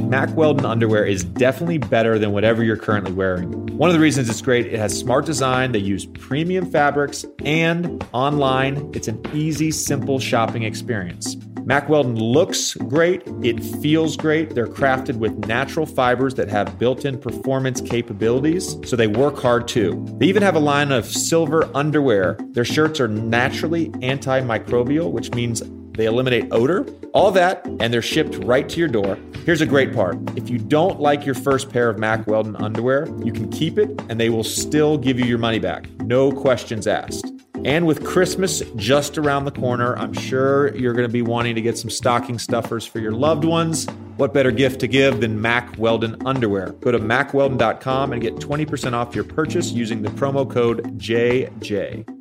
Mack Weldon underwear is definitely better than whatever you're currently wearing. One of the reasons it's great, it has smart design, they use premium fabrics, and online, it's an easy, simple shopping experience. Mack Weldon looks great, it feels great. They're crafted with natural fibers that have built in performance capabilities, so they work hard too. They even have a line of silver underwear. Their shirts are naturally antimicrobial, which means they eliminate odor, all that, and they're shipped right to your door. Here's a great part if you don't like your first pair of Mack Weldon underwear, you can keep it and they will still give you your money back. No questions asked. And with Christmas just around the corner, I'm sure you're going to be wanting to get some stocking stuffers for your loved ones. What better gift to give than Mack Weldon underwear? Go to mackweldon.com and get 20% off your purchase using the promo code JJ.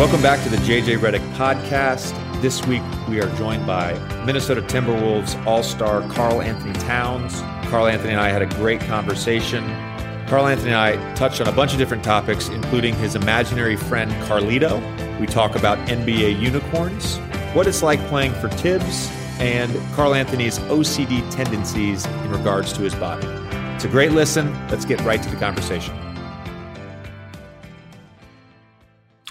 Welcome back to the JJ Redick podcast. This week we are joined by Minnesota Timberwolves All Star Karl-Anthony Towns. Karl-Anthony and I had a great conversation. Karl-Anthony and I touched on a bunch of different topics, including his imaginary friend Carlito. We talk about NBA unicorns, what it's like playing for Thibs, and Karl-Anthony's OCD tendencies in regards to his body. It's a great listen. Let's get right to the conversation.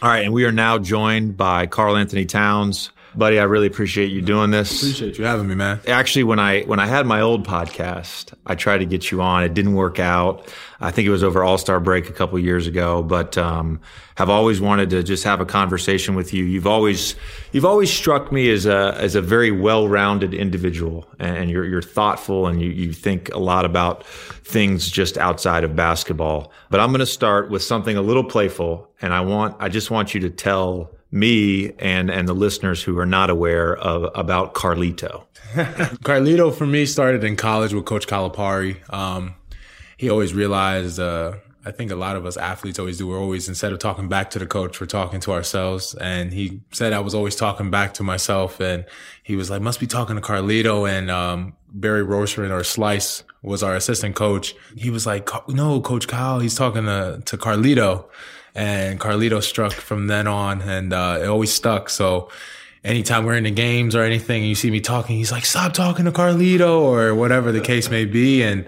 All right, and we are now joined by Karl-Anthony Towns. Buddy, I really appreciate you doing this. Appreciate you having me, man. Actually, when I when I had my old podcast, I tried to get you on. It didn't work out. I think it was over All Star break a couple years ago, but um, have always wanted to just have a conversation with you. You've always you've always struck me as a as a very well rounded individual, and you're you're thoughtful and you you think a lot about things just outside of basketball. But I'm going to start with something a little playful, and I want I just want you to tell me and and the listeners who are not aware of about Carlito. Carlito for me started in college with Coach Calipari. Um, he always realized. Uh, I think a lot of us athletes always do. We're always instead of talking back to the coach, we're talking to ourselves. And he said I was always talking back to myself, and he was like, "Must be talking to Carlito." And um, Barry Rohrssen or Slice was our assistant coach. He was like, "No, Coach Kyle, he's talking to to Carlito." And Carlito struck from then on, and uh, it always stuck. So anytime we're in the games or anything, and you see me talking, he's like, "Stop talking to Carlito," or whatever the case may be, and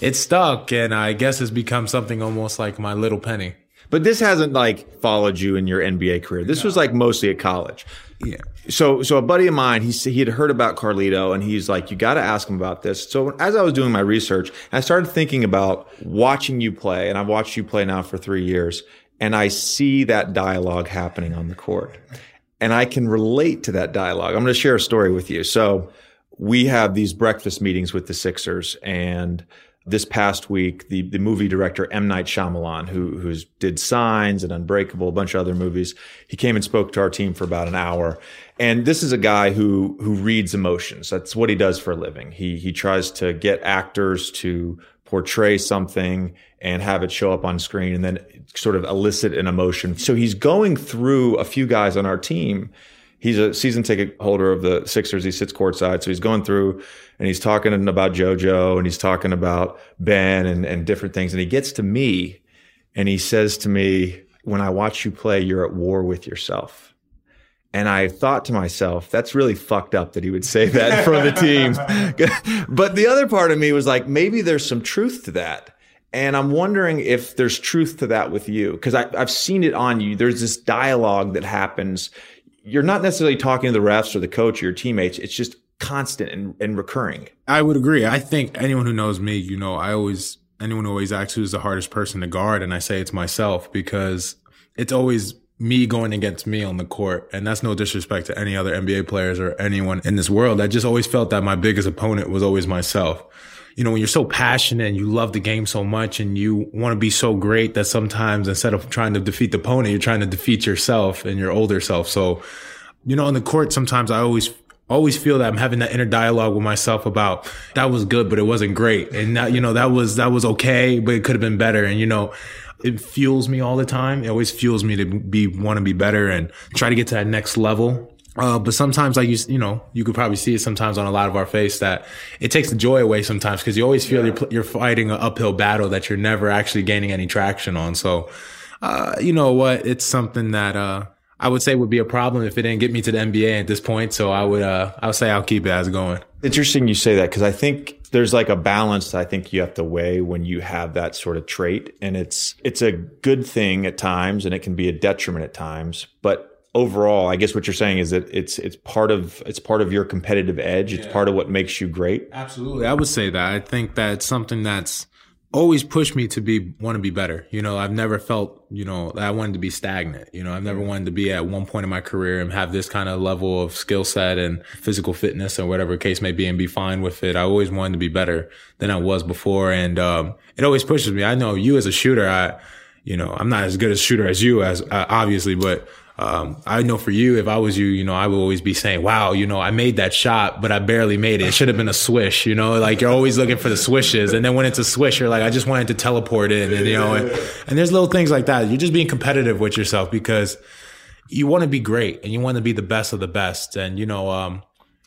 it stuck. And I guess it's become something almost like my little penny. But this hasn't like followed you in your NBA career. This no. was like mostly at college. Yeah. So, so a buddy of mine, he he had heard about Carlito, and he's like, "You got to ask him about this." So, as I was doing my research, I started thinking about watching you play, and I've watched you play now for three years and I see that dialogue happening on the court. And I can relate to that dialogue. I'm going to share a story with you. So we have these breakfast meetings with the Sixers and this past week, the, the movie director M. Night Shyamalan, who who's did Signs and Unbreakable, a bunch of other movies, he came and spoke to our team for about an hour. And this is a guy who who reads emotions. That's what he does for a living. He he tries to get actors to portray something and have it show up on screen and then sort of elicit an emotion. So he's going through a few guys on our team. He's a season ticket holder of the Sixers. He sits courtside. So he's going through and he's talking about JoJo and he's talking about Ben and, and different things. And he gets to me and he says to me, when I watch you play, you're at war with yourself. And I thought to myself, that's really fucked up that he would say that in front of the team. but the other part of me was like, maybe there's some truth to that. And I'm wondering if there's truth to that with you, because I've seen it on you. There's this dialogue that happens. You're not necessarily talking to the refs or the coach or your teammates. It's just constant and, and recurring. I would agree. I think anyone who knows me, you know, I always, anyone always asks who's the hardest person to guard. And I say it's myself because it's always me going against me on the court. And that's no disrespect to any other NBA players or anyone in this world. I just always felt that my biggest opponent was always myself you know, when you're so passionate and you love the game so much and you want to be so great that sometimes instead of trying to defeat the opponent, you're trying to defeat yourself and your older self. So, you know, on the court, sometimes I always always feel that I'm having that inner dialogue with myself about that was good, but it wasn't great. And that, you know, that was, that was okay, but it could have been better. And, you know, it fuels me all the time. It always fuels me to be, want to be better and try to get to that next level. Uh, but sometimes, like you, you know, you could probably see it sometimes on a lot of our face that it takes the joy away sometimes because you always feel yeah. you're, you're fighting an uphill battle that you're never actually gaining any traction on. So, uh, you know what? It's something that, uh, I would say would be a problem if it didn't get me to the NBA at this point. So I would, uh, I would say I'll keep it as going. Interesting you say that because I think there's like a balance I think you have to weigh when you have that sort of trait, and it's it's a good thing at times, and it can be a detriment at times. But overall, I guess what you're saying is that it's it's part of it's part of your competitive edge. It's yeah. part of what makes you great. Absolutely, I would say that. I think that's something that's always pushed me to be want to be better. You know, I've never felt, you know, I wanted to be stagnant. You know, I've never wanted to be at one point in my career and have this kind of level of skill set and physical fitness or whatever case may be and be fine with it. I always wanted to be better than I was before. And, um, it always pushes me. I know you as a shooter, I, you know, I'm not as good a shooter as you as uh, obviously, but um, I know for you, if I was you, you know, I would always be saying, wow, you know, I made that shot, but I barely made it. It should have been a swish, you know, like you're always looking for the swishes. And then when it's a swish, you're like, I just wanted to teleport in and, you know, and, and there's little things like that. You're just being competitive with yourself because you want to be great and you want to be the best of the best. And, you know, um,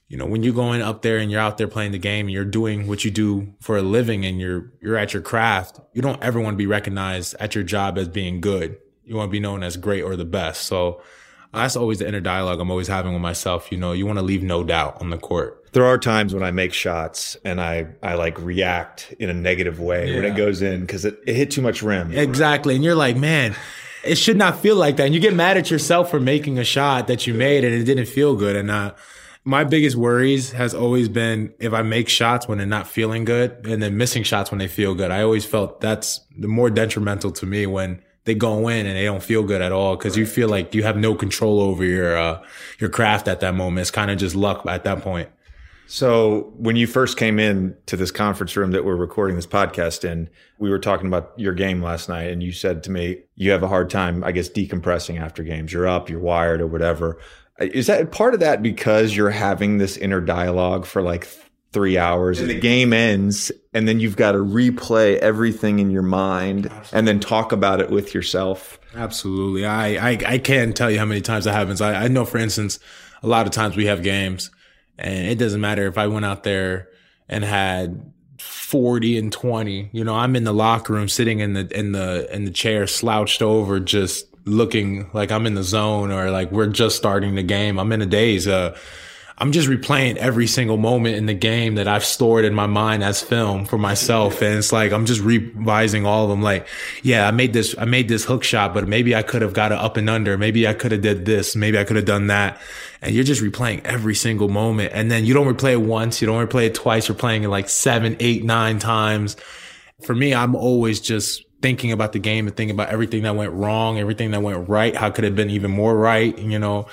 you know, when you're going up there and you're out there playing the game and you're doing what you do for a living and you're, you're at your craft, you don't ever want to be recognized at your job as being good you want to be known as great or the best. So that's always the inner dialogue I'm always having with myself. You know, you want to leave no doubt on the court. There are times when I make shots and I, I like react in a negative way yeah. when it goes in because it, it hit too much rim. Exactly. And you're like, man, it should not feel like that. And you get mad at yourself for making a shot that you made and it didn't feel good. And, uh, my biggest worries has always been if I make shots when they're not feeling good and then missing shots when they feel good. I always felt that's the more detrimental to me when they go in and they don't feel good at all because you feel like you have no control over your uh, your craft at that moment. It's kind of just luck at that point. So when you first came in to this conference room that we're recording this podcast in, we were talking about your game last night, and you said to me you have a hard time, I guess, decompressing after games. You're up, you're wired, or whatever. Is that part of that because you're having this inner dialogue for like three hours and the game ends and then you've got to replay everything in your mind and then talk about it with yourself. Absolutely. I i, I can't tell you how many times that happens. I, I know for instance a lot of times we have games and it doesn't matter if i went out there and had 40 and 20 you know i'm in the locker room sitting in the in the in the chair slouched over just looking like i'm in the zone or like we're just starting the game. I'm in a daze. Uh I'm just replaying every single moment in the game that I've stored in my mind as film for myself. And it's like, I'm just revising all of them. Like, yeah, I made this, I made this hook shot, but maybe I could have got it up and under. Maybe I could have did this. Maybe I could have done that. And you're just replaying every single moment. And then you don't replay it once. You don't replay it twice. You're playing it like seven, eight, nine times. For me, I'm always just thinking about the game and thinking about everything that went wrong, everything that went right. How could it have been even more right? You know,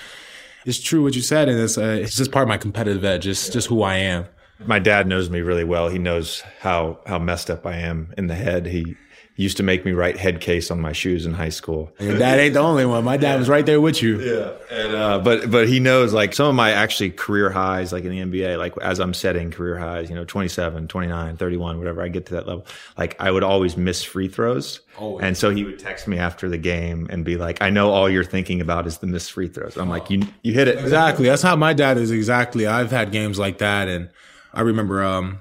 it's true what you said, and it's uh, it's just part of my competitive edge. It's just who I am. My dad knows me really well. He knows how how messed up I am in the head. He used to make me write head case on my shoes in high school. Your dad ain't the only one. My dad yeah. was right there with you. Yeah. And, uh, but, but he knows like some of my actually career highs, like in the NBA, like as I'm setting career highs, you know, 27, 29, 31, whatever I get to that level, like I would always miss free throws. Always. And so he would text me after the game and be like, I know all you're thinking about is the missed free throws. I'm like, you, you hit it. Exactly. That's how my dad is exactly. I've had games like that. And I remember, um,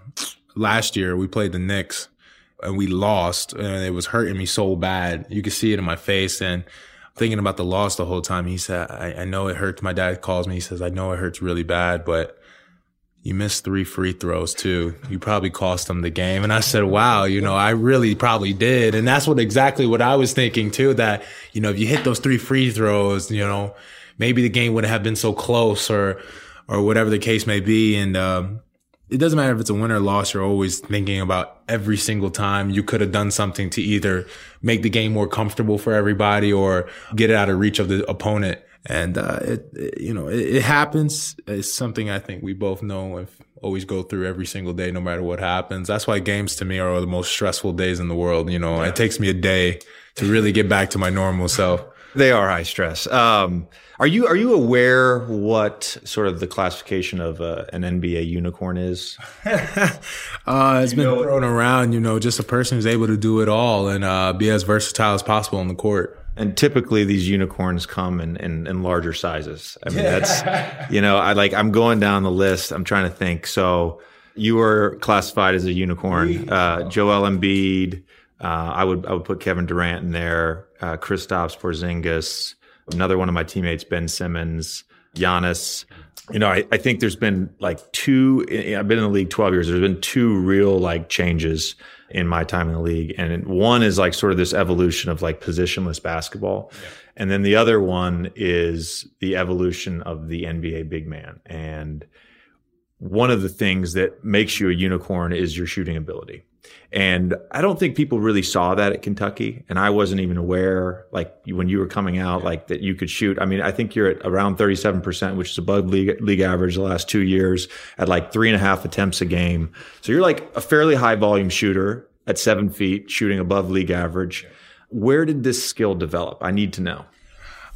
last year we played the Knicks and we lost and it was hurting me so bad. You could see it in my face and thinking about the loss the whole time. He said, I, I know it hurts. My dad calls me. He says, I know it hurts really bad, but you missed three free throws too. You probably cost them the game. And I said, wow, you know, I really probably did. And that's what exactly what I was thinking too, that, you know, if you hit those three free throws, you know, maybe the game wouldn't have been so close or, or whatever the case may be. And, um, it doesn't matter if it's a win or loss. You're always thinking about every single time you could have done something to either make the game more comfortable for everybody or get it out of reach of the opponent. And, uh, it, it, you know, it, it, happens. It's something I think we both know and always go through every single day, no matter what happens. That's why games to me are the most stressful days in the world. You know, it takes me a day to really get back to my normal self. They are high stress. Um, are you are you aware what sort of the classification of uh, an NBA unicorn is? uh, it's been thrown around. You know, just a person who's able to do it all and uh, be as versatile as possible on the court. And typically these unicorns come in, in, in larger sizes. I mean, that's, you know, I like, I'm going down the list. I'm trying to think. So you were classified as a unicorn. Uh, Joel Embiid. Uh, I would, I would put Kevin Durant in there. Uh, Kristaps Porzingis. Another one of my teammates, Ben Simmons, Giannis. You know, I, I think there's been like two, I've been in the league 12 years. There's been two real like changes in my time in the league. And one is like sort of this evolution of like positionless basketball. Yeah. And then the other one is the evolution of the NBA big man. And one of the things that makes you a unicorn is your shooting ability. And I don't think people really saw that at Kentucky. And I wasn't even aware, like when you were coming out, like that you could shoot. I mean, I think you're at around 37%, which is above league, league average the last two years at like three and a half attempts a game. So you're like a fairly high volume shooter at seven feet, shooting above league average. Where did this skill develop? I need to know.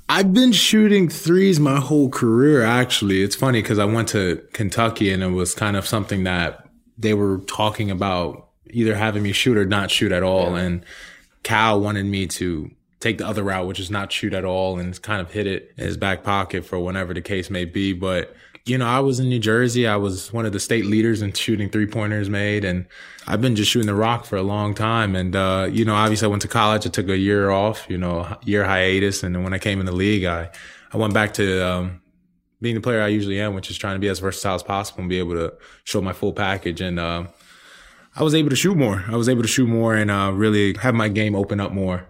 I've been shooting threes my whole career, actually. It's funny because I went to Kentucky and it was kind of something that they were talking about either having me shoot or not shoot at all. Yeah. And Cal wanted me to take the other route, which is not shoot at all and kind of hit it in his back pocket for whenever the case may be. But, you know, I was in New Jersey. I was one of the state leaders in shooting three pointers made. And I've been just shooting the rock for a long time. And, uh, you know, obviously I went to college. I took a year off, you know, year hiatus. And then when I came in the league, I, I went back to, um, being the player I usually am, which is trying to be as versatile as possible and be able to show my full package. And, uh, I was able to shoot more. I was able to shoot more and uh, really have my game open up more.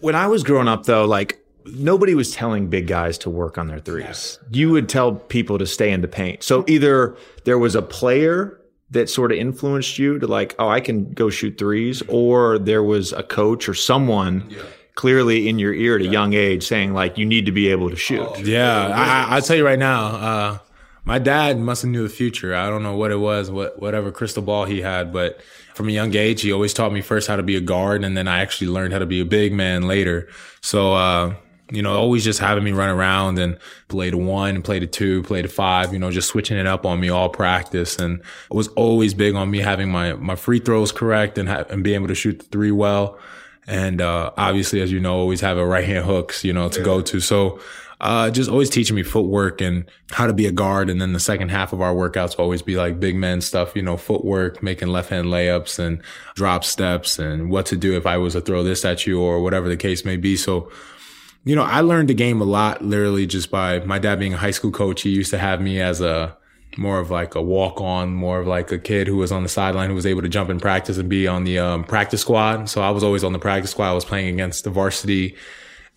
When I was growing up, though, like nobody was telling big guys to work on their threes. You would tell people to stay in the paint. So either there was a player that sort of influenced you to like, oh, I can go shoot threes, or there was a coach or someone. Yeah clearly in your ear at a young age saying like you need to be able to shoot. Oh, yeah, I, will tell you right now. Uh, my dad must have knew the future. I don't know what it was, what whatever crystal ball he had, but from a young age, he always taught me first how to be a guard, and then I actually learned how to be a big man later. So, uh, you know, always just having me run around and play the one, play the two, play the five, you know, just switching it up on me all practice. And it was always big on me having my, my free throws correct and, ha- and being able to shoot the three well. And, uh, obviously, as you know, always have a right hand hooks, you know, to yeah. go to. So, uh, just always teaching me footwork and how to be a guard. And then the second half of our workouts will always be like big men stuff, you know, footwork, making left hand layups and drop steps and what to do if I was to throw this at you or whatever the case may be. So, you know, I learned the game a lot literally just by my dad being a high school coach. He used to have me as a, more of like a walk on, more of like a kid who was on the sideline who was able to jump in practice and be on the um, practice squad. So I was always on the practice squad. I was playing against the varsity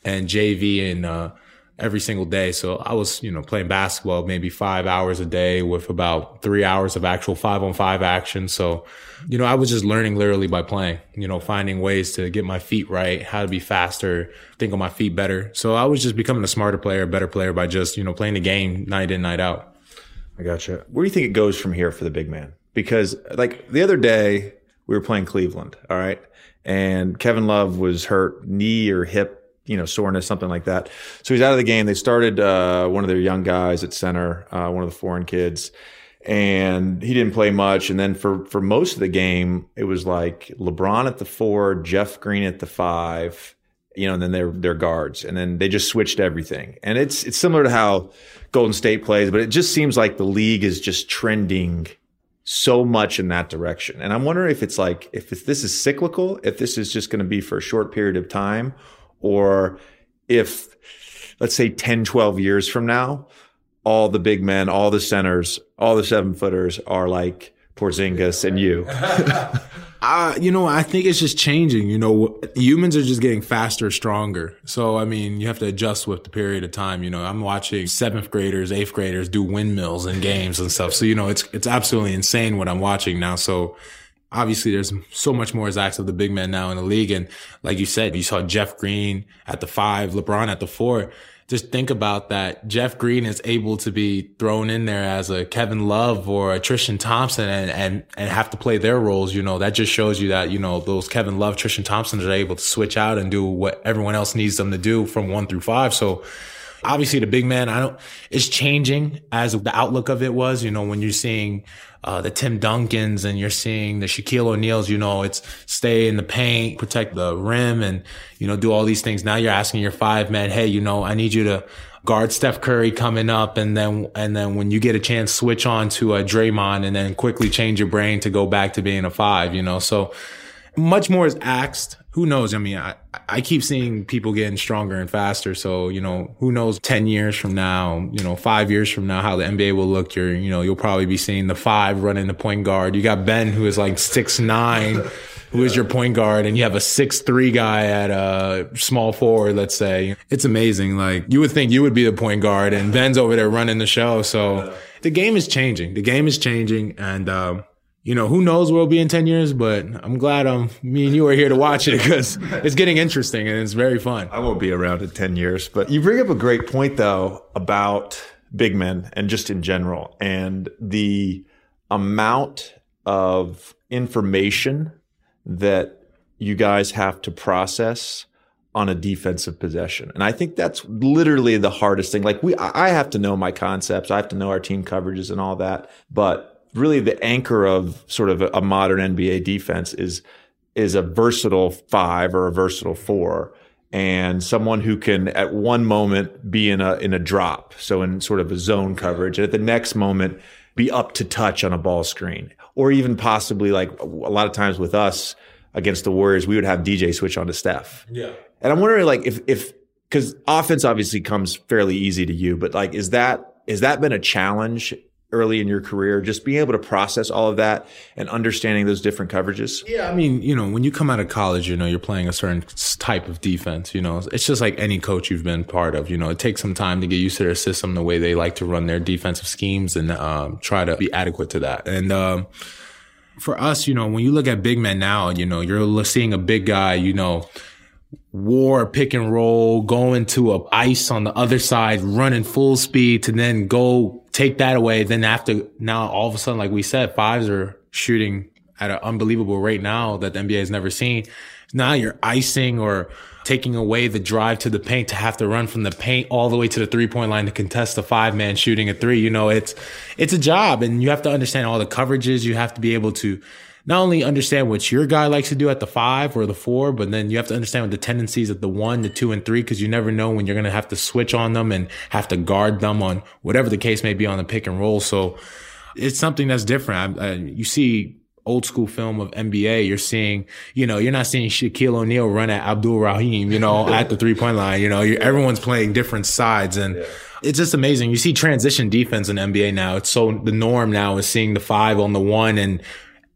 and JV and uh, every single day. So I was, you know, playing basketball maybe five hours a day with about three hours of actual five on five action. So, you know, I was just learning literally by playing, you know, finding ways to get my feet right, how to be faster, think on my feet better. So I was just becoming a smarter player, a better player by just, you know, playing the game night in, night out. I gotcha. Where do you think it goes from here for the big man? Because like the other day we were playing Cleveland. All right. And Kevin Love was hurt knee or hip you know, soreness, something like that. So he's out of the game. They started uh, one of their young guys at center, uh, one of the foreign kids, and he didn't play much. And then for for most of the game, it was like LeBron at the four, Jeff Green at the five, you know, and then their their guards, and then they just switched everything. And it's it's similar to how Golden State plays, but it just seems like the league is just trending so much in that direction. And I'm wondering if it's like if it's, this is cyclical, if this is just going to be for a short period of time, or if let's say 10, 12 years from now, all the big men, all the centers, all the seven footers are like Porzingis and you. uh, you know, I think it's just changing. You know, humans are just getting faster, stronger. So, I mean, you have to adjust with the period of time. You know, I'm watching seventh graders, eighth graders do windmills and games and stuff. So, you know, it's, it's absolutely insane what I'm watching now. So, obviously there's so much more as acts of the big men now in the league. And like you said, you saw Jeff Green at the five, LeBron at the four. just think about that. Jeff Green is able to be thrown in there as a Kevin Love or a Tristan Thompson and, and, and have to play their roles. You know, that just shows you that, you know, those Kevin Love, Tristan Thompsons are able to switch out and do what everyone else needs them to do from one through five. So obviously the big man, I don't, it's changing as the outlook of it was, you know, when you're seeing, uh, the Tim Duncans and you're seeing the Shaquille O'Neals, you know, it's stay in the paint, protect the rim and, you know, do all these things. Now you're asking your five man, Hey, you know, I need you to guard Steph Curry coming up. And then, and then when you get a chance, switch on to a Draymond and then quickly change your brain to go back to being a five, you know, so much more is asked who knows? I mean, I, I keep seeing people getting stronger and faster. So, you know, who knows 10 years from now, you know, five years from now, how the NBA will look. You're, you know, you'll probably be seeing the five running the point guard. You got Ben, who is like six, nine, who is your point guard. And you have a six, three guy at a small forward, let's say. It's amazing. Like you would think you would be the point guard and Ben's over there running the show. So the game is changing. The game is changing. And, um, you know, who knows where we'll be in 10 years, but I'm glad um, me and you are here to watch it because it's getting interesting and it's very fun. I won't be around in 10 years, but you bring up a great point though about big men and just in general and the amount of information that you guys have to process on a defensive possession. And I think that's literally the hardest thing. Like we, I have to know my concepts. I have to know our team coverages and all that, but really the anchor of sort of a modern NBA defense is is a versatile five or a versatile four and someone who can at one moment be in a in a drop, so in sort of a zone coverage, and at the next moment be up to touch on a ball screen, or even possibly like a lot of times with us against the Warriors, we would have DJ switch on to Steph. Yeah, and I'm wondering like if if because offense obviously comes fairly easy to you, but like is that has that been a challenge early in your career, just being able to process all of that and understanding those different coverages? Yeah, I mean, you know, when you come out of college, you know, you're playing a certain type of defense, you know, it's just like any coach you've been part of, you know, it takes some time to get used to their system, the way they like to run their defensive schemes and um, try to be adequate to that. And, um, for us, you know, when you look at big men now, you know, you're seeing a big guy, you know, war pick and roll, going to a ice on the other side, running full speed to then go take that away. Then after now, all of a sudden, like we said, fives are shooting at an unbelievable rate now that the NBA has never seen. Now you're icing or taking away the drive to the paint to have to run from the paint all the way to the three point line to contest a five man shooting a three. You know, it's, it's a job and you have to understand all the coverages. You have to be able to not only understand what your guy likes to do at the five or the four, but then you have to understand what the tendencies of the one, the two, and three, because you never know when you're going to have to switch on them and have to guard them on whatever the case may be on the pick and roll. So it's something that's different. I, I, you see old school film of NBA, you're seeing, you know, you're not seeing Shaquille O'Neal run at Abdur-Rahim, you know, at the three point line. You know, everyone's playing different sides and. Yeah. It's just amazing. You see transition defense in NBA now. It's so the norm now is seeing the five on the one and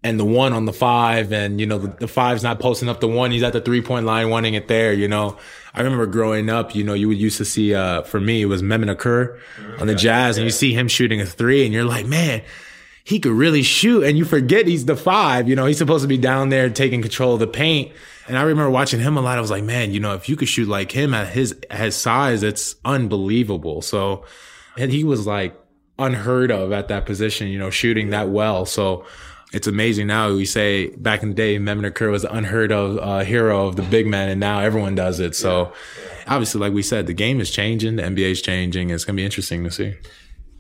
and the one on the five and you know the, the, five's not posting up the one. He's at the three point line wanting it there you know. I remember growing up you know you would used to see uh for me it was Okur on the jazz and you see him shooting a three and you're like man he could really shoot and you forget he's the five you know. He's supposed to be down there taking control of the paint and i remember watching him a lot. I was like man you know if you could shoot like him at his at his size it's unbelievable. So and he was like unheard of at that position you know shooting that well. So it's amazing now. We say back in the day, Mehmet Okur was the unheard of uh, hero of the big man, and now everyone does it. So, obviously, like we said, the game is changing, the NBA is changing. It's going to be interesting to see.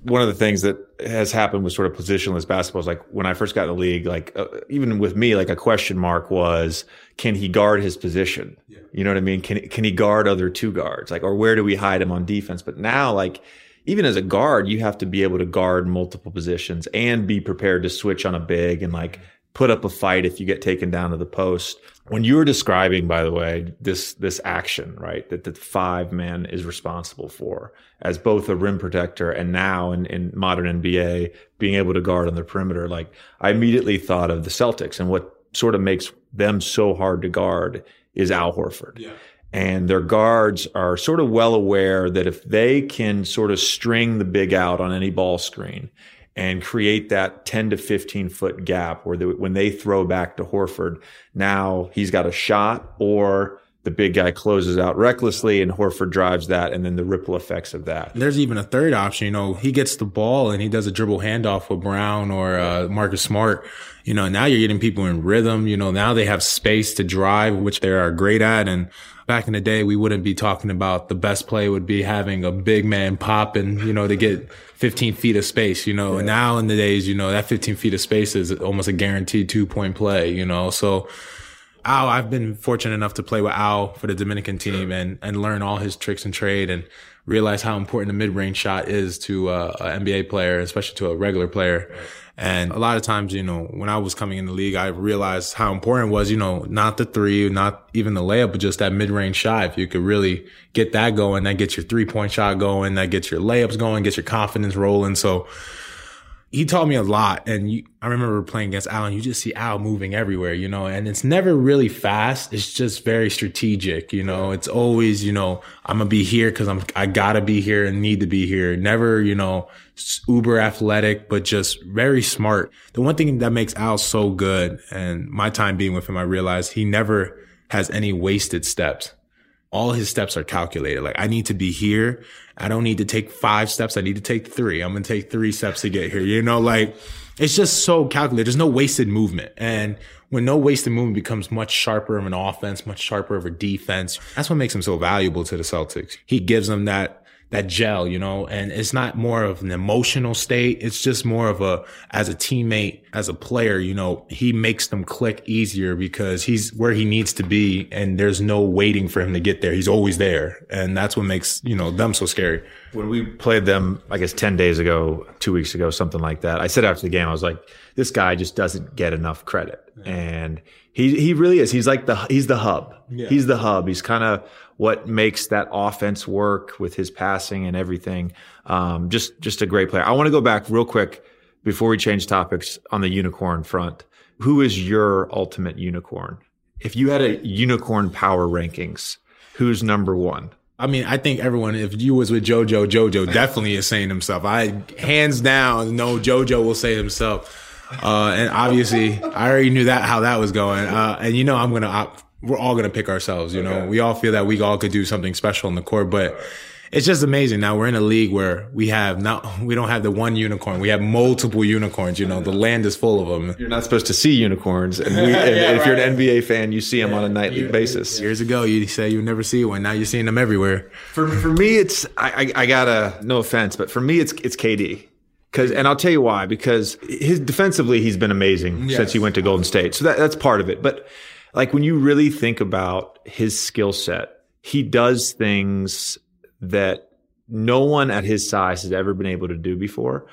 One of the things that has happened with sort of positionless basketball is like when I first got in the league, like uh, even with me, like a question mark was, can he guard his position? Yeah. You know what I mean? Can can he guard other two guards? Like, or where do we hide him on defense? But now, like even as a guard, you have to be able to guard multiple positions and be prepared to switch on a big and like put up a fight if you get taken down to the post. When you were describing, by the way, this this action, right, that the five man is responsible for as both a rim protector and now in, in modern NBA being able to guard on the perimeter, like I immediately thought of the Celtics and what sort of makes them so hard to guard is Al Horford. Yeah and their guards are sort of well aware that if they can sort of string the big out on any ball screen and create that 10 to 15 foot gap where when they throw back to Horford, now he's got a shot or the big guy closes out recklessly and Horford drives that and then the ripple effects of that. There's even a third option. You know, he gets the ball and he does a dribble handoff with Brown or uh, Marcus Smart. You know, now you're getting people in rhythm. You know, now they have space to drive, which they are great at. And back in the day, we wouldn't be talking about the best play would be having a big man pop and, you know, to get 15 feet of space, you know, yeah. and now in the days, you know, that 15 feet of space is almost a guaranteed two point play, you know, so, Al, I've been fortunate enough to play with Al for the Dominican team and, and learn all his tricks and trade and realize how important the mid range shot is to uh, an NBA player, especially to a regular player. And a lot of times, you know, when I was coming in the league, I realized how important was, you know, not the three, not even the layup, but just that mid range shot. If you could really get that going, that gets your three point shot going, that gets your layups going, gets your confidence rolling. So, he taught me a lot. And you, I remember playing against Allen. You just see Al moving everywhere, you know, and it's never really fast. It's just very strategic, you know. It's always, you know, I'm gonna be here because I'm I gotta be here and need to be here. Never, you know, uber athletic, but just very smart. The one thing that makes Al so good, and my time being with him, I realized he never has any wasted steps all his steps are calculated. Like I need to be here. I don't need to take five steps. I need to take three. I'm going to take three steps to get here. You know, like it's just so calculated. There's no wasted movement. And when no wasted movement becomes much sharper of an offense, much sharper of a defense, that's what makes him so valuable to the Celtics. He gives them that that gel, you know, and it's not more of an emotional state. It's just more of a, as a teammate, as a player, you know, he makes them click easier because he's where he needs to be and there's no waiting for him to get there. He's always there. And that's what makes, you know, them so scary. When we played them, I guess 10 days ago, two weeks ago, something like that, I said after the game, I was like, this guy just doesn't get enough credit. Yeah. And he, he really is. He's like the, he's the hub. Yeah. He's the hub. He's kind of what makes that offense work with his passing and everything. Um, just just a great player. I want to go back real quick before we change topics on the unicorn front. Who is your ultimate unicorn? If you had a unicorn power rankings, who's number one? I mean, I think everyone, if you was with JoJo, JoJo definitely is saying himself. I hands down know JoJo will say himself. Uh, and obviously, I already knew that how that was going. Uh, and you know, I'm gonna opt we're all going to pick ourselves. You know, we all feel that we all could do something special in the court, but it's just amazing. Now we're in a league where we have not, we don't have the one unicorn. We have multiple unicorns. You know, the land is full of them. You're not supposed to see unicorns. And, we, and yeah, if right. you're an NBA fan, you see them yeah. on a nightly basis. Years ago, you say you never see one. Now you're seeing them everywhere. For, for me, it's, I, I, I gotta, no offense, but for me, it's, it's KD. Cause, and I'll tell you why, because his defensively, he's been amazing yes. since he went to Golden State. So that, that's part of it. But like when you really think about his skill set, he does things that no one at his size has ever been able to do before.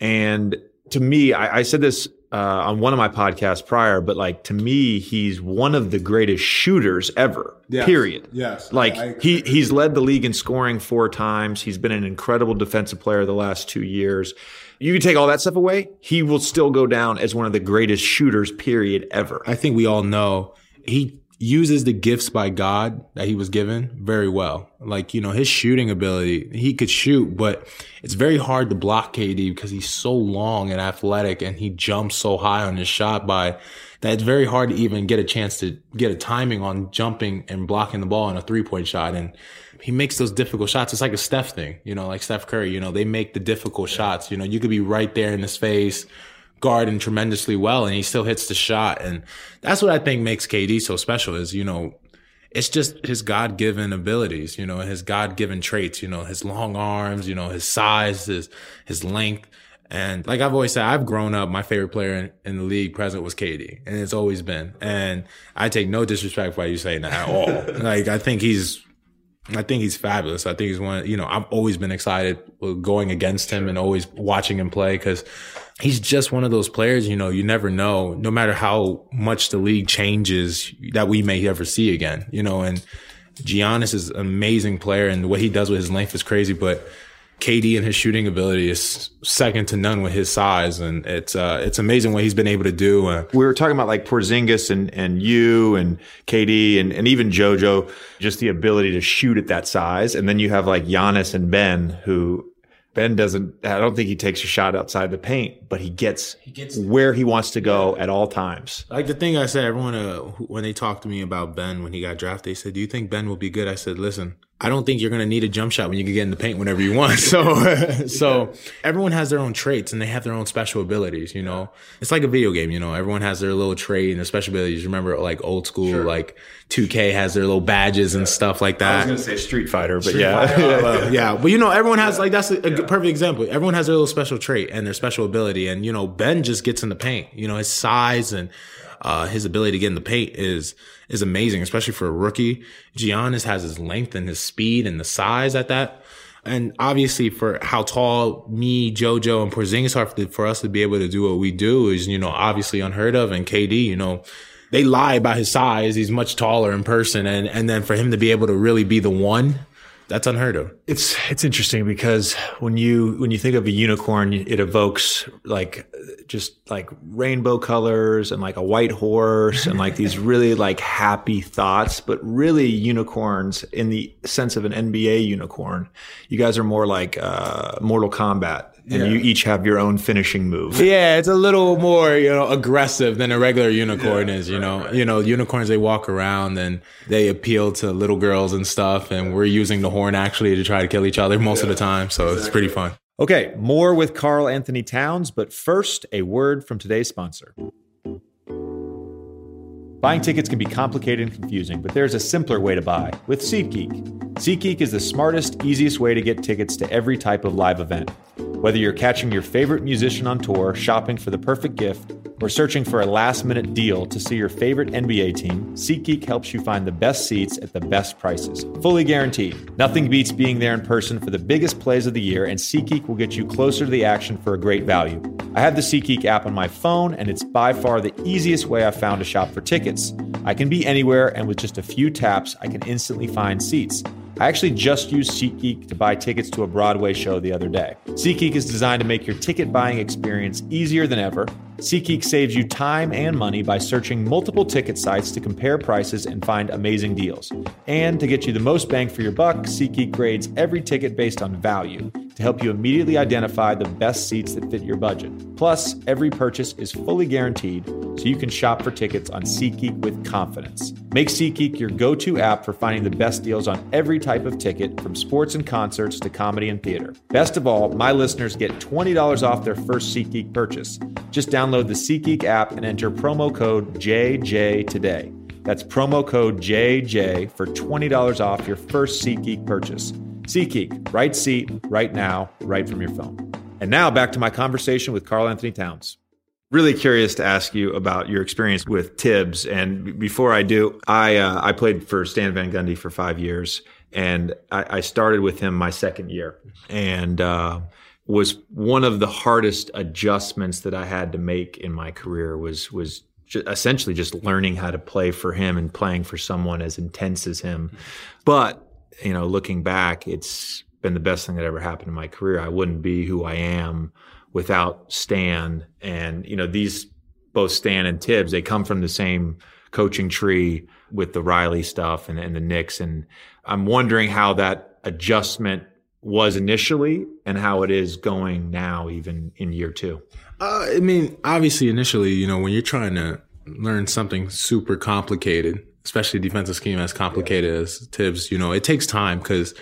And to me, I, I said this uh, on one of my podcasts prior, but like to me, he's one of the greatest shooters ever. Yes. Period. Yes. Like I, I he he's led the league in scoring four times. He's been an incredible defensive player the last two years. You can take all that stuff away, he will still go down as one of the greatest shooters, period, ever. I think we all know he uses the gifts by God that he was given very well. Like, you know, his shooting ability, he could shoot, but it's very hard to block KD because he's so long and athletic and he jumps so high on his shot by that it's very hard to even get a chance to get a timing on jumping and blocking the ball in a three point shot. And he makes those difficult shots. It's like a Steph thing, you know, like Steph Curry, you know, they make the difficult shots. You know, you could be right there in his face, guarding tremendously well, and he still hits the shot. And that's what I think makes KD so special is, you know, it's just his God given abilities, you know, his God given traits, you know, his long arms, you know, his size, his, his length. And like I've always said, I've grown up, my favorite player in, in, the league present was KD, and it's always been. And I take no disrespect by you saying that at all. like I think he's I think he's fabulous. I think he's one, you know, I've always been excited going against him and always watching him play because he's just one of those players, you know, you never know, no matter how much the league changes that we may ever see again, you know, and Giannis is an amazing player and what he does with his length is crazy, but KD and his shooting ability is second to none with his size, and it's uh, it's amazing what he's been able to do. Uh, we were talking about like Porzingis and and you and KD and and even JoJo, just the ability to shoot at that size, and then you have like Giannis and Ben, who Ben doesn't. I don't think he takes a shot outside the paint, but he gets, He gets where he wants to go at all times. Like the thing I said, everyone uh, when they talked to me about Ben when he got drafted, they said, "Do you think Ben will be good?" I said, "Listen, I don't think you're going to need a jump shot when you can get in the paint whenever you want." So, so everyone has their own traits and they have their own special abilities. You know, it's like a video game. You know, everyone has their little trait and their special abilities. Remember, like old school, like 2K has their little badges and stuff like that. I was going to say Street Fighter, but Uh, yeah, but you know, everyone has like that's a, a good- perfect example. Everyone has their little special trait and their special ability, and you know, Ben just gets in the paint. You know, his size and uh, his ability to get in the paint is is amazing, especially for a rookie. Giannis has his length and his speed and the size at that. And obviously, for how tall me, JoJo, and Porzingis are, for, for us to be able to do what we do is, you know, obviously unheard of. And KD, you know, they lie about his size. He's much taller in person, and and then for him to be able to really be the one, that's unheard of. It's it's interesting because when you when you think of a unicorn, it evokes like just like rainbow colors and like a white horse and like these really like happy thoughts. But really, unicorns in the sense of an NBA unicorn, you guys are more like uh, Mortal Kombat, and you each have your own finishing move. Yeah, it's a little more, you know, aggressive than a regular unicorn is, you know. You know, unicorns they walk around and they appeal to little girls and stuff and we're using the horn actually to try to kill each other most of the time, so it's pretty fun. Okay, more with Karl-Anthony Towns, but first, a word from today's sponsor. Buying tickets can be complicated and confusing, but there's a simpler way to buy with SeatGeek. SeatGeek is the smartest, easiest way to get tickets to every type of live event. Whether you're catching your favorite musician on tour, shopping for the perfect gift, or searching for a last minute deal to see your favorite NBA team, SeatGeek helps you find the best seats at the best prices. Fully guaranteed. Nothing beats being there in person for the biggest plays of the year, and SeatGeek will get you closer to the action for a great value. I have the SeatGeek app on my phone, and it's by far the easiest way I've found to shop for tickets. I can be anywhere, and with just a few taps, I can instantly find seats. I actually just used SeatGeek to buy tickets to a Broadway show the other day. SeatGeek is designed to make your ticket buying experience easier than ever. SeatGeek saves you time and money by searching multiple ticket sites to compare prices and find amazing deals. And to get you the most bang for your buck, SeatGeek grades every ticket based on value to help you immediately identify the best seats that fit your budget. Plus, every purchase is fully guaranteed, so you can shop for tickets on SeatGeek with confidence. Make SeatGeek your go to app for finding the best deals on every type of ticket, from sports and concerts to comedy and theater. Best of all, my listeners get $20 off their first SeatGeek purchase. Just download the SeatGeek app and enter promo code JJ today. That's promo code JJ for $20 off your first SeatGeek purchase. SeatGeek, right seat, right now, right from your phone. And now back to my conversation with Karl-Anthony Towns. Really curious to ask you about your experience with Thibs. And b- before I do, I uh, I played for Stan Van Gundy for five years, and I, I started with him my second year, and uh, was one of the hardest adjustments that I had to make in my career. Was was essentially just learning how to play for him and playing for someone as intense as him. But you know, looking back, it's been the best thing that ever happened in my career. I wouldn't be who I am without Stan. And, you know, these both Stan and Thibs, they come from the same coaching tree with the Riley stuff and, and the Knicks. And I'm wondering how that adjustment was initially and how it is going now, even in year two. Uh, I mean, obviously, initially, you know, when you're trying to learn something super complicated, especially defensive scheme as complicated as Thibs, you know, it takes time because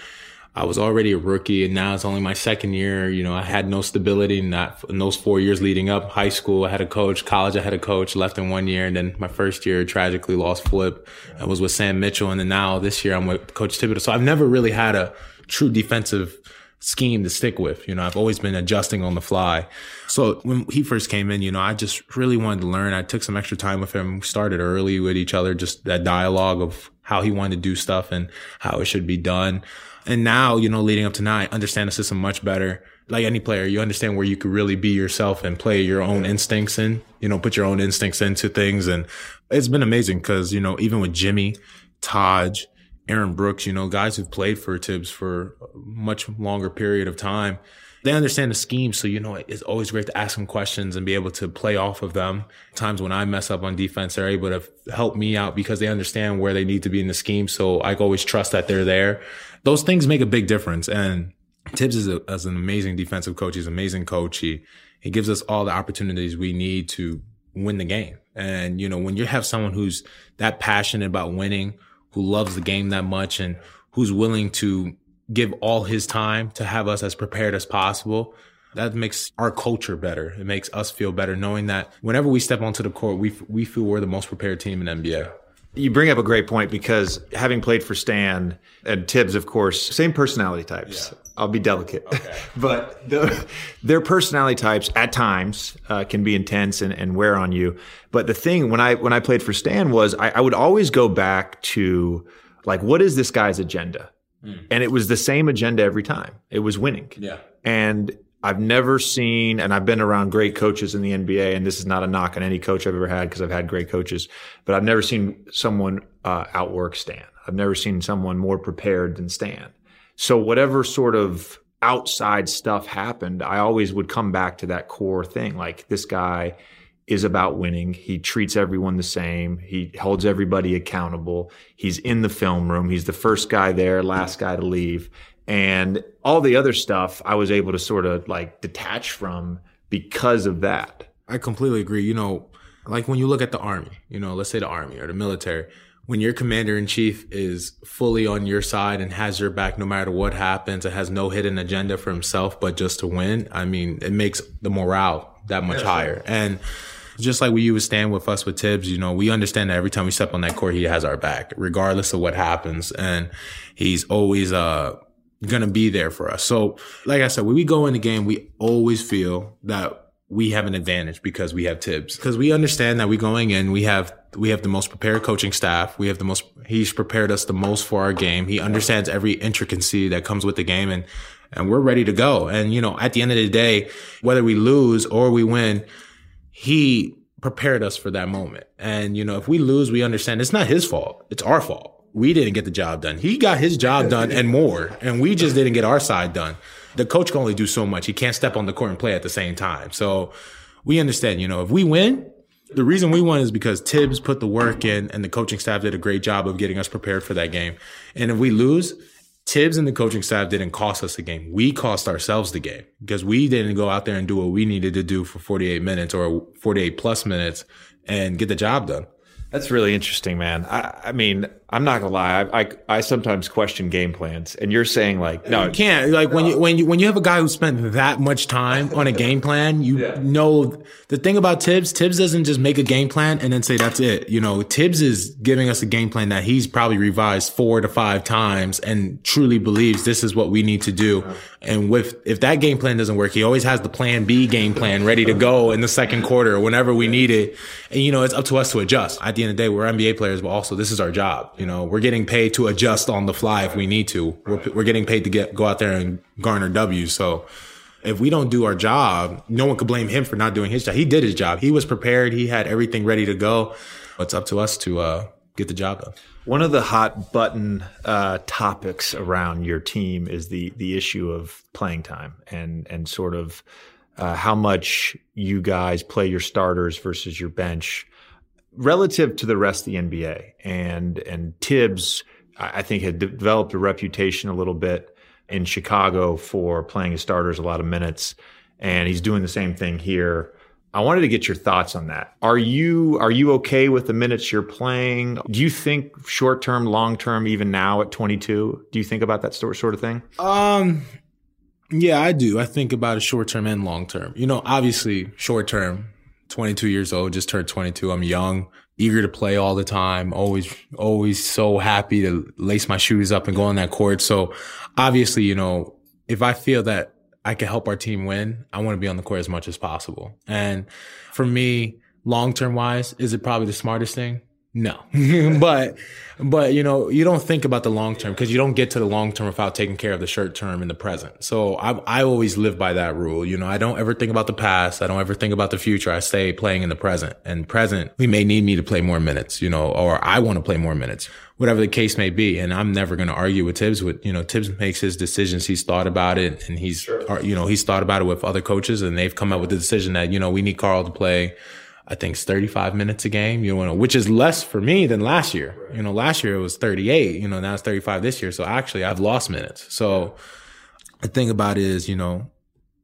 I was already a rookie and now it's only my second year. You know, I had no stability in that in those four years leading up. High school, I had a coach. College, I had a coach. Left in one year, and then my first year tragically lost Flip. I was with Sam Mitchell, and then now this year I'm with Coach Thibodeau. So I've never really had a true defensive scheme to stick with. You know, I've always been adjusting on the fly. So when he first came in, you know, I just really wanted to learn. I took some extra time with him. Started early with each other, just that dialogue of how he wanted to do stuff and how it should be done. And now, you know, leading up to now, I understand the system much better. Like any player, you understand where you could really be yourself and play your own instincts in, you know, put your own instincts into things. And it's been amazing because, you know, even with Jimmy, Taj, Aaron Brooks, you know, guys who've played for Thibs for a much longer period of time, they understand the scheme. So, you know, it's always great to ask them questions and be able to play off of them. Times when I mess up on defense, they're able to help me out because they understand where they need to be in the scheme. So I always trust that they're there. Those things make a big difference. And Thibs is, a, is an amazing defensive coach. He's an amazing coach. He, he gives us all the opportunities we need to win the game. And, you know, when you have someone who's that passionate about winning, who loves the game that much and who's willing to give all his time to have us as prepared as possible, that makes our culture better. It makes us feel better knowing that whenever we step onto the court, we, we feel we're the most prepared team in NBA. You bring up a great point because having played for Stan and Thibs, of course, same personality types. Yeah. I'll be delicate, okay. but the, their personality types at times uh, can be intense and, and, wear on you. But the thing when I when I played for Stan was I, I would always go back to like what is this guy's agenda, mm. and it was the same agenda every time. It was winning. Yeah, and I've never seen, and I've been around great coaches in the NBA, and this is not a knock on any coach I've ever had because I've had great coaches, but I've never seen someone uh, outwork Stan. I've never seen someone more prepared than Stan. So whatever sort of outside stuff happened, I always would come back to that core thing. Like this guy is about winning. He treats everyone the same. He holds everybody accountable. He's in the film room. He's the first guy there, last guy to leave. And all the other stuff I was able to sort of like detach from because of that. I completely agree. You know, like when you look at the army, you know, let's say the army or the military, when your commander in chief is fully on your side and has your back no matter what happens, it has no hidden agenda for himself, but just to win. I mean, it makes the morale that much higher. And just like we would stand with us with Thibs, you know, we understand that every time we step on that court, he has our back, regardless of what happens. And he's always, uh, to be there for us. So, like I said, when we go in the game, we always feel that we have an advantage because we have Thibs. Because we understand that we going in, we have we have the most prepared coaching staff. We have the most. He's prepared us the most for our game. He understands every intricacy that comes with the game, and and we're ready to go. And you know, at the end of the day, whether we lose or we win, he prepared us for that moment. And you know, if we lose, we understand it's not his fault. It's our fault we didn't get the job done. He got his job done and more, and we just didn't get our side done. The coach can only do so much. He can't step on the court and play at the same time. So we understand, you know, if we win, the reason we won is because Thibs put the work in and the coaching staff did a great job of getting us prepared for that game. And if we lose, Thibs and the coaching staff didn't cost us the game. We cost ourselves the game because we didn't go out there and do what we needed to do for 48 minutes or 48 plus minutes and get the job done. That's really interesting, man. I, I mean, I'm not gonna lie. I, I, I sometimes question game plans, and you're saying like, no, you can't. Like when you when you when you have a guy who spent that much time on a game plan, you yeah. know the thing about Thibs. Thibs doesn't just make a game plan and then say that's it. You know, Thibs is giving us a game plan that he's probably revised four to five times and truly believes this is what we need to do. And with if that game plan doesn't work, he always has the plan B game plan ready to go in the second quarter whenever we need it. And you know, it's up to us to adjust. At the end of the day, we're NBA players, but also this is our job. You know, we're getting paid to adjust on the fly if we need to. We're, we're getting paid to get go out there and garner W. So if we don't do our job, no one could blame him for not doing his job. He did his job. He was prepared. He had everything ready to go. It's up to us to uh, get the job done. One of the hot button uh, topics around your team is the the issue of playing time and and sort of uh, how much you guys play your starters versus your bench relative to the rest of the NBA. And and Thibs, I think, had developed a reputation a little bit in Chicago for playing his starters a lot of minutes, and he's doing the same thing here. I wanted to get your thoughts on that. Are you are you okay with the minutes you're playing? Do you think short term, long term, even now at 22? Do you think about that sort sort of thing? Um, yeah, I do. I think about it short term and long term. You know, obviously short term. 22 years old, just turned 22. I'm young, eager to play all the time. Always, always so happy to lace my shoes up and go on that court. So obviously, you know, if I feel that I can help our team win, I want to be on the court as much as possible. And for me, long term wise, is it probably the smartest thing? No, but, but you know, you don't think about the long term because you don't get to the long term without taking care of the short term in the present. So I, I always live by that rule. You know, I don't ever think about the past. I don't ever think about the future. I stay playing in the present and present. We may need me to play more minutes, you know, or I want to play more minutes, whatever the case may be. And I'm never going to argue with Thibs with, you know, Thibs makes his decisions. He's thought about it and he's, sure. Uh, you know, he's thought about it with other coaches and they've come up with the decision that, you know, we need Karl to play I think it's 35 minutes a game, you know, which is less for me than last year. You know, last year it was 38, you know, now it's 35 this year. So actually I've lost minutes. So the thing about it is, you know,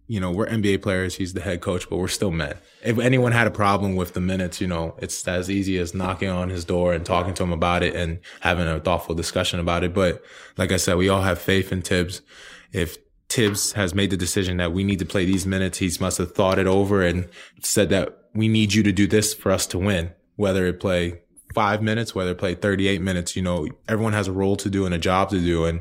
you know, we're NBA players. He's the head coach, but we're still men. If anyone had a problem with the minutes, you know, it's as easy as knocking on his door and talking to him about it and having a thoughtful discussion about it. But like I said, we all have faith in Thibs. If Thibs has made the decision that we need to play these minutes, he must have thought it over and said that we need you to do this for us to win, whether it play five minutes, whether it play 38 minutes, you know, everyone has a role to do and a job to do. And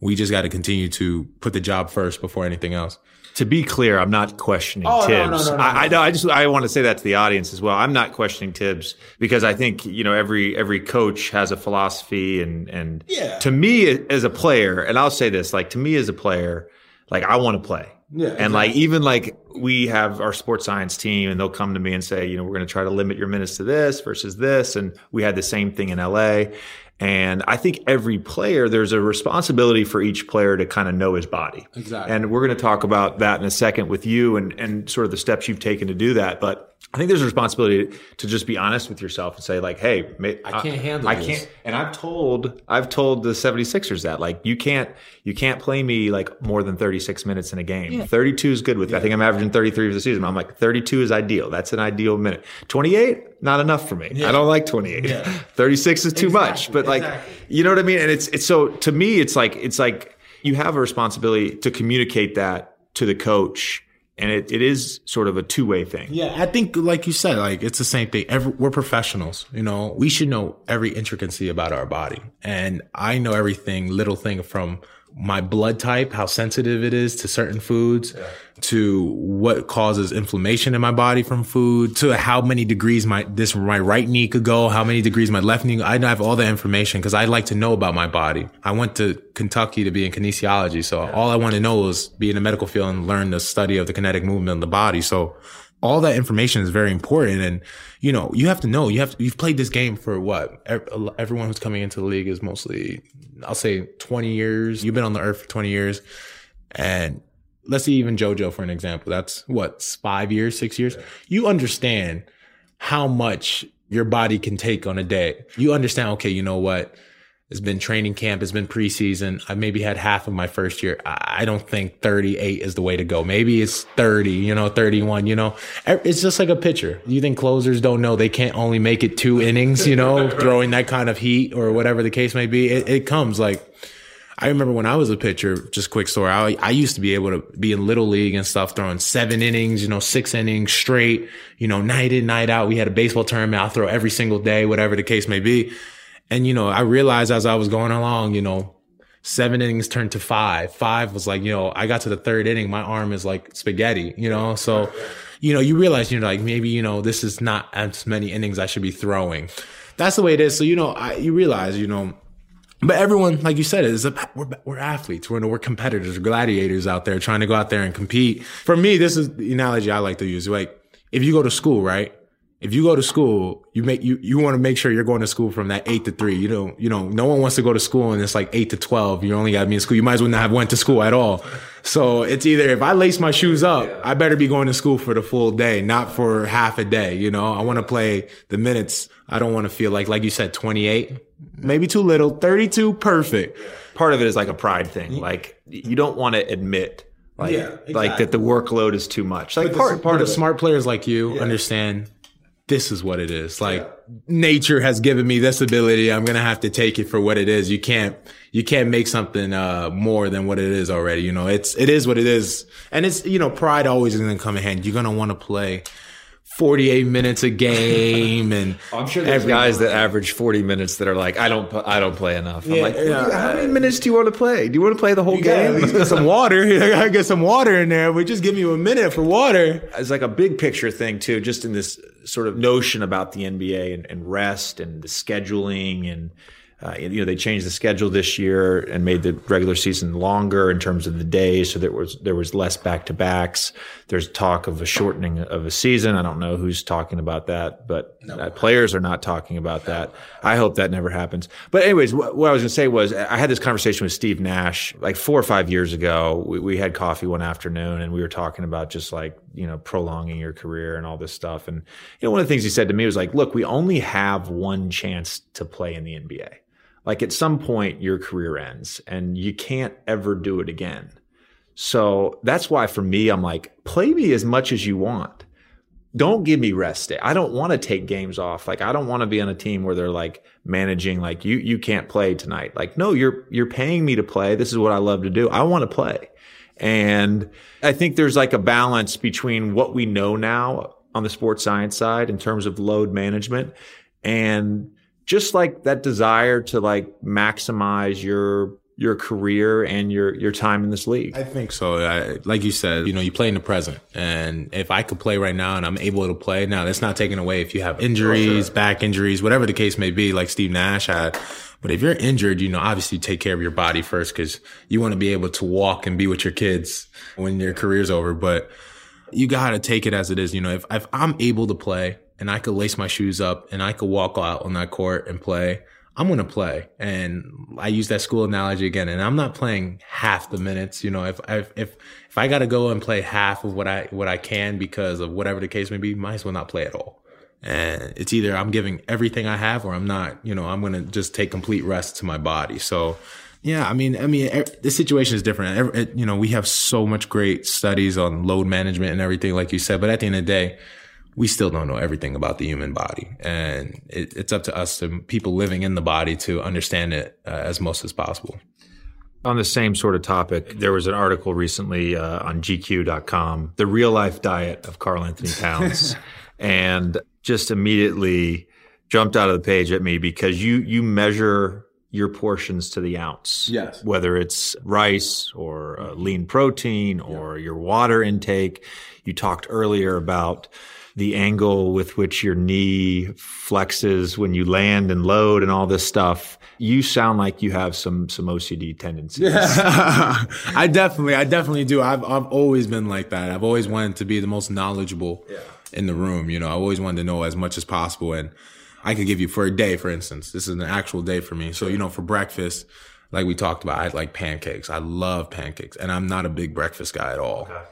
we just got to continue to put the job first before anything else to be clear, I'm not questioning oh, Thibs. No, no, no, I, I know. I just I want to say that to the audience as well. I'm not questioning Thibs because I think you know every every coach has a philosophy, and and yeah. to me as a player, and I'll say this, like to me as a player, like I want to play. Yeah, and like even like we have our sports science team, and they'll come to me and say, you know, we're going to try to limit your minutes to this versus this, and we had the same thing in LA. And I think every player, there's a responsibility for each player to kind of know his body. Exactly. And we're going to talk about that in a second with you and, and sort of the steps you've taken to do that. But I think there's a responsibility to just be honest with yourself and say like, Hey, I can't handle I this. can't. And I've told, I've told the 76ers that like, you can't, you can't play me like more than 36 minutes in a game. Yeah. 32 is good with yeah. I think I'm averaging 33 for the season. I'm like 32 is ideal. That's an ideal minute. 28, not enough for me. Yeah. I don't like 28. 36 is too exactly. much, but like, exactly. you know what I mean? And it's, it's so to me, it's like, it's like you have a responsibility to communicate that to the coach and it, it is sort of a two-way thing. Yeah i think like you said like it's the same thing. Every, we're professionals you know? We should know every intricacy about our body. And i know everything little thing from my blood type, how sensitive it is to certain foods, yeah. To what causes inflammation in my body from food, to how many degrees my this my right knee could go, how many degrees my left knee. I have all the information because I like to know about my body. I went to Kentucky to be in kinesiology, so all I want to know is be in the medical field and learn the study of the kinetic movement of the body. So all that information is very important. And, you know, you have to know, you have to, you've played this game for what? Everyone who's coming into the league is mostly, I'll say 20 years. You've been on the earth for 20 years. And let's see, even JoJo for an example. That's what, five years, six years? You understand how much your body can take on a day. You understand, okay, you know what? It's been training camp. It's been preseason. I maybe had half of my first year. I don't think 38 is the way to go. Maybe it's 30, you know, 31, you know, it's just like a pitcher. You think closers don't know they can't only make it two innings, you know, throwing that kind of heat or whatever the case may be. It, it comes like, I remember when I was a pitcher, just quick story. I, I used to be able to be in little league and stuff, throwing seven innings, you know, six innings straight, you know, night in, night out. We had a baseball tournament. I'll throw every single day, whatever the case may be. And, you know, I realized as I was going along, you know, seven innings turned to five. Five was like, you know, I got to the third inning, my arm is like spaghetti, you know? So, you know, you realize, you know, like maybe, you know, this is not as many innings I should be throwing. That's the way it is. So, you know, I, you realize, you know, but everyone, like you said, is a, we're, we're athletes. We're, we're competitors, gladiators out there trying to go out there and compete. For me, this is the analogy I like to use. Like, if you go to school, right? if you go to school, you make you you want to make sure you're going to school from that eight to three. You don't you know no one wants to go to school and it's like eight to twelve. You only got to be in school. You might as well not have went to school at all. So it's either if I lace my shoes up, I better be going to school for the full day, not for half a day. You know, I want to play the minutes. I don't want to feel like like you said, twenty eight, maybe too little, thirty two, perfect. Part of it is like a pride thing. Like you don't want to admit like, yeah, exactly. like that the workload is too much. Like but part, the, part of smart players like you yeah. understand this is what it is. Like yeah. nature has given me this ability. I'm going to have to take it for what it is. You can't, you can't make something, uh, more than what it is already. You know, it's, it is what it is. And it's, you know, pride always is going to come in hand. You're going to want to play 48 minutes a game and I'm sure there's guys that average 40 minutes that are like I don't I don't play enough. Yeah, I'm like yeah, how many minutes do you want to play? Do you want to play the whole game? get some water. I gotta get some water in there. But just give you a minute for water. It's like a big picture thing too, just in this sort of notion about the NBA and, and rest and the scheduling and uh, you know, they changed the schedule this year and made the regular season longer in terms of the days, so there was there was less back to backs. There's talk of a shortening of a season. I don't know who's talking about that, but no. players are not talking about that. I hope that never happens. But anyways, what, what I was going to say was I had this conversation with Steve Nash like four or five years ago. We, we had coffee one afternoon and we were talking about just like you know prolonging your career and all this stuff. And you know, one of the things he said to me was like, "Look, we only have one chance to play in the NBA." Like at some point your career ends and you can't ever do it again. So that's why for me, I'm like, play me as much as you want. Don't give me rest day. I don't want to take games off. Like I don't want to be on a team where they're like managing like you you can't play tonight. Like no, you're you're paying me to play. This is what I love to do. I want to play. And I think there's like a balance between what we know now on the sports science side in terms of load management and just like that desire to like maximize your your career and your your time in this league. I think so. I, like you said, you know, you play in the present, and if I could play right now and I'm able to play now, that's not taken away if you have injuries, sure. back injuries, whatever the case may be, like Steve Nash had. But if you're injured, you know, obviously take care of your body first because you want to be able to walk and be with your kids when your career's over. But you got to take it as it is. You know, if, if I'm able to play and I could lace my shoes up and I could walk out on that court and play, I'm going to play. And I use that school analogy again. And I'm not playing half the minutes. You know, if, if, if, if I got to go and play half of what I, what I can because of whatever the case may be, might as well not play at all. And it's either I'm giving everything I have or I'm not, you know, I'm going to just take complete rest to my body. So, yeah, I mean, I mean, the situation is different. You know, we have so much great studies on load management and everything, like you said. But at the end of the day, we still don't know everything about the human body, and it, it's up to us, to people living in the body, to understand it uh, as most as possible. On the same sort of topic, there was an article recently uh, on GQ.com, the real life diet of Karl-Anthony Towns, and just immediately jumped out of the page at me because you you measure your portions to the ounce. Yes. Whether it's rice or uh, lean protein or yeah. your water intake. You talked earlier about the angle with which your knee flexes when you land and load and all this stuff. You sound like you have some some OCD tendencies. Yeah. I definitely, I definitely do. I've I've always been like that. I've always wanted to be the most knowledgeable yeah. in the room. You know, I always wanted to know as much as possible. And I could give you for a day, for instance. This is an actual day for me. So you know, for breakfast, like we talked about, I like pancakes. I love pancakes, and I'm not a big breakfast guy at all. Okay.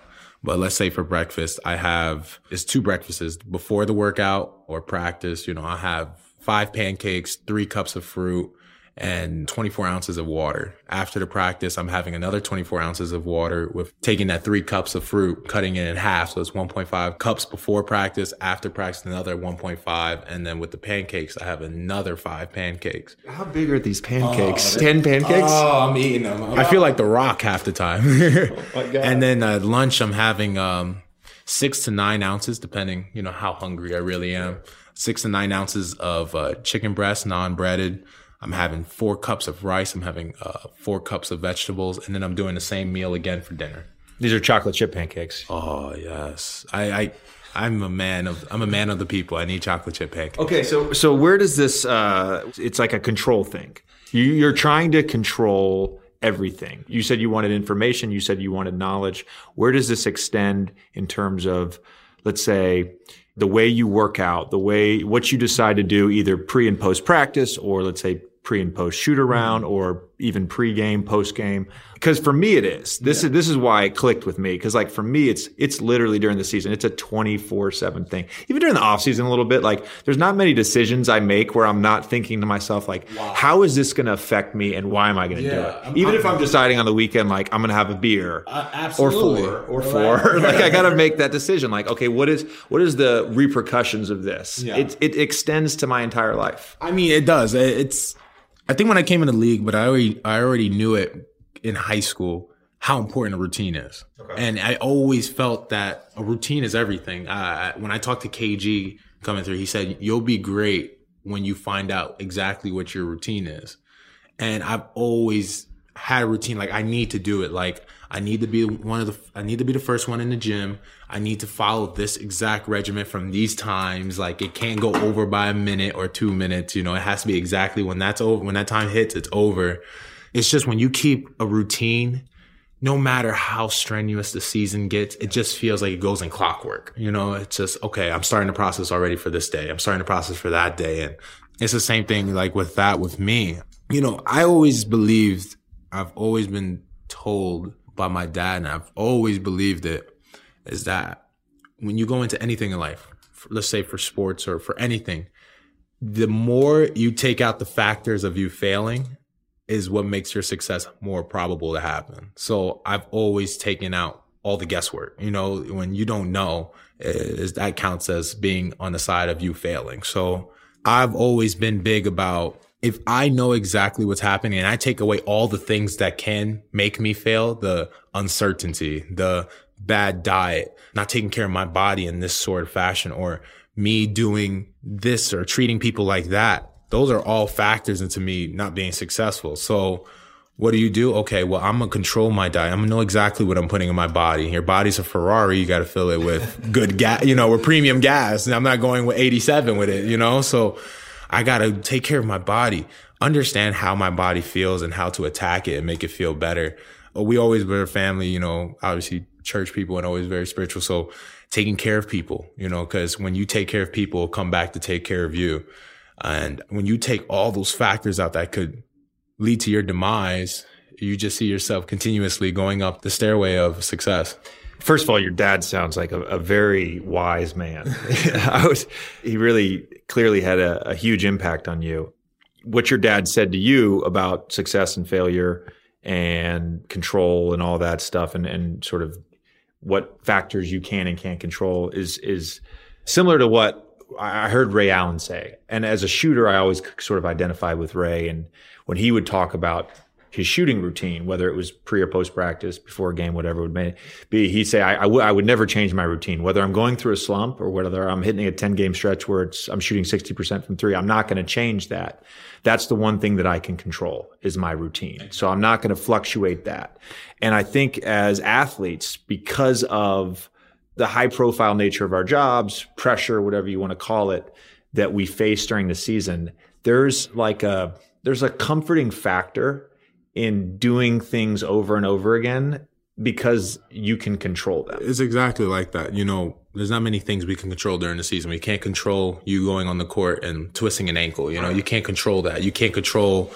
But let's say for breakfast, I have, it's two breakfasts before the workout or practice. You know, I have five pancakes, three cups of fruit, and 24 ounces of water. After the practice, I'm having another 24 ounces of water with taking that three cups of fruit, cutting it in half. So it's 1.5 cups before practice, after practice, another 1.5. And then with the pancakes, I have another five pancakes. How big are these pancakes? Oh, 10 pancakes? Oh, I'm eating them. I feel like the rock half the time. oh and then at lunch, I'm having, um, six to nine ounces, depending, you know, how hungry I really am. Six to nine ounces of uh, chicken breast, non-breaded I'm having four cups of rice. I'm having uh, four cups of vegetables, and then I'm doing the same meal again for dinner. These are chocolate chip pancakes. Oh yes, I, I I'm a man of I'm a man of the people. I need chocolate chip pancakes. Okay, so so where does this? Uh, it's like a control thing. You, you're trying to control everything. You said you wanted information. You said you wanted knowledge. Where does this extend in terms of, let's say, the way you work out, the way what you decide to do, either pre and post practice, or let's say pre and post shoot around mm-hmm. or even pre-game, post-game. Because for me it is. This yeah. is this is why it clicked with me. Because like for me, it's it's literally during the season. It's a 24-7 thing. Even during the off-season a little bit, like there's not many decisions I make where I'm not thinking to myself, like, wow. how is this gonna affect me and why am I gonna yeah, do it? I'm, Even I'm, if I'm deciding on the weekend, like I'm gonna have a beer uh, or four or four. Like I gotta make that decision. Like, okay, what is what is the repercussions of this? Yeah. It it extends to my entire life. I mean, it does. It's I think when I came in the league, but I already I already knew it in high school how important a routine is, okay. and I always felt that a routine is everything. Uh, when I talked to KG coming through, he said you'll be great when you find out exactly what your routine is, and I've always had a routine like I need to do it. Like I need to be one of the I need to be the first one in the gym. I need to follow this exact regimen from these times. Like it can't go over by a minute or two minutes. You know, it has to be exactly when that's over. When that time hits, it's over. It's just when you keep a routine, no matter how strenuous the season gets, it just feels like it goes in clockwork. You know, it's just, okay, I'm starting the process already for this day. I'm starting the process for that day. And it's the same thing like with that with me. You know, I always believed, I've always been told by my dad, and I've always believed it, is that when you go into anything in life, let's say for sports or for anything, the more you take out the factors of you failing, is what makes your success more probable to happen. So I've always taken out all the guesswork. You know, when you don't know, is that counts as being on the side of you failing. So I've always been big about if I know exactly what's happening and I take away all the things that can make me fail, the uncertainty, the bad diet, not taking care of my body in this sort of fashion, or me doing this or treating people like that, those are all factors into me not being successful. So what do you do? Okay, well, I'm gonna control my diet. I'm gonna know exactly what I'm putting in my body. Your body's a Ferrari. You got to fill it with good gas, you know, with premium gas. And I'm not going with 87 with it, you know? So I got to take care of my body, understand how my body feels and how to attack it and make it feel better. We always were a family, you know, obviously church people and always very spiritual. So taking care of people, you know, cause when you take care of people, come back to take care of you. And when you take all those factors out that could lead to your demise, you just see yourself continuously going up the stairway of success. First of all, your dad sounds like a, a very wise man. I was, he really clearly had a, a huge impact on you. What your dad said to you about success and failure and control and all that stuff and, and sort of what factors you can and can't control is is similar to what I heard Ray Allen say. And as a shooter, I always sort of identify with Ray. And when he would talk about his shooting routine, whether it was pre or post practice, before a game, whatever it would be, he'd say, I, I, w- I would never change my routine, whether I'm going through a slump or whether I'm hitting a 10 game stretch where it's, I'm shooting 60% from three. I'm not going to change that. That's the one thing that I can control is my routine. So I'm not going to fluctuate that. And I think as athletes, because of the high profile nature of our jobs, pressure, whatever you want to call it, that we face during the season, there's like a, there's a comforting factor in doing things over and over again because you can control them. It's exactly like that. You know, there's not many things we can control during the season. We can't control you going on the court and twisting an ankle. You know, you can't control that. You can't control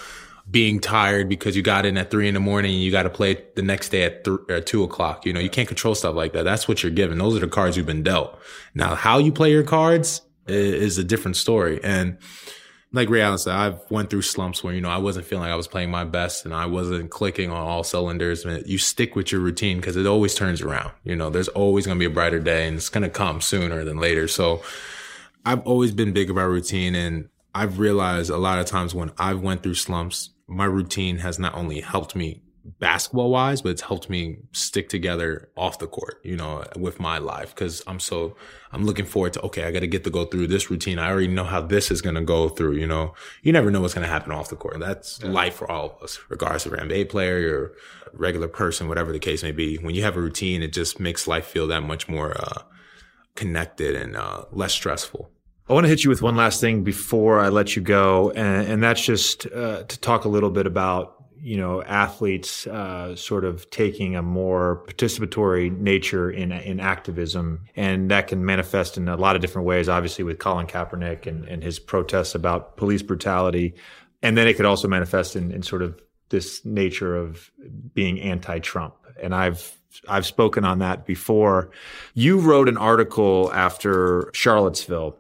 being tired because you got in at three in the morning and you got to play the next day at, th- at two o'clock. You know, you can't control stuff like that. That's what you're given. Those are the cards you've been dealt. Now, how you play your cards is, is a different story. And like Ray Allen said, I've went through slumps where, you know, I wasn't feeling like I was playing my best and I wasn't clicking on all cylinders. And you stick with your routine because it always turns around. You know, there's always going to be a brighter day and it's to come sooner than later. So I've always been big about routine and I've realized a lot of times when I've went through slumps, my routine has not only helped me basketball wise, but it's helped me stick together off the court, you know, with my life. Cause I'm so, I'm looking forward to, okay, I got to get to go through this routine. I already know how this is going to go through, you know, you never know what's going to happen off the court. That's yeah. life for all of us, regardless of an NBA player or regular person, whatever the case may be. When you have a routine, it just makes life feel that much more, uh, connected and, uh, less stressful. I want to hit you with one last thing before I let you go, and, and that's just uh, to talk a little bit about you know athletes uh, sort of taking a more participatory nature in in activism, and that can manifest in a lot of different ways. Obviously, with Colin Kaepernick and, and his protests about police brutality, and then it could also manifest in, in sort of this nature of being anti-Trump. And I've I've spoken on that before. You wrote an article after Charlottesville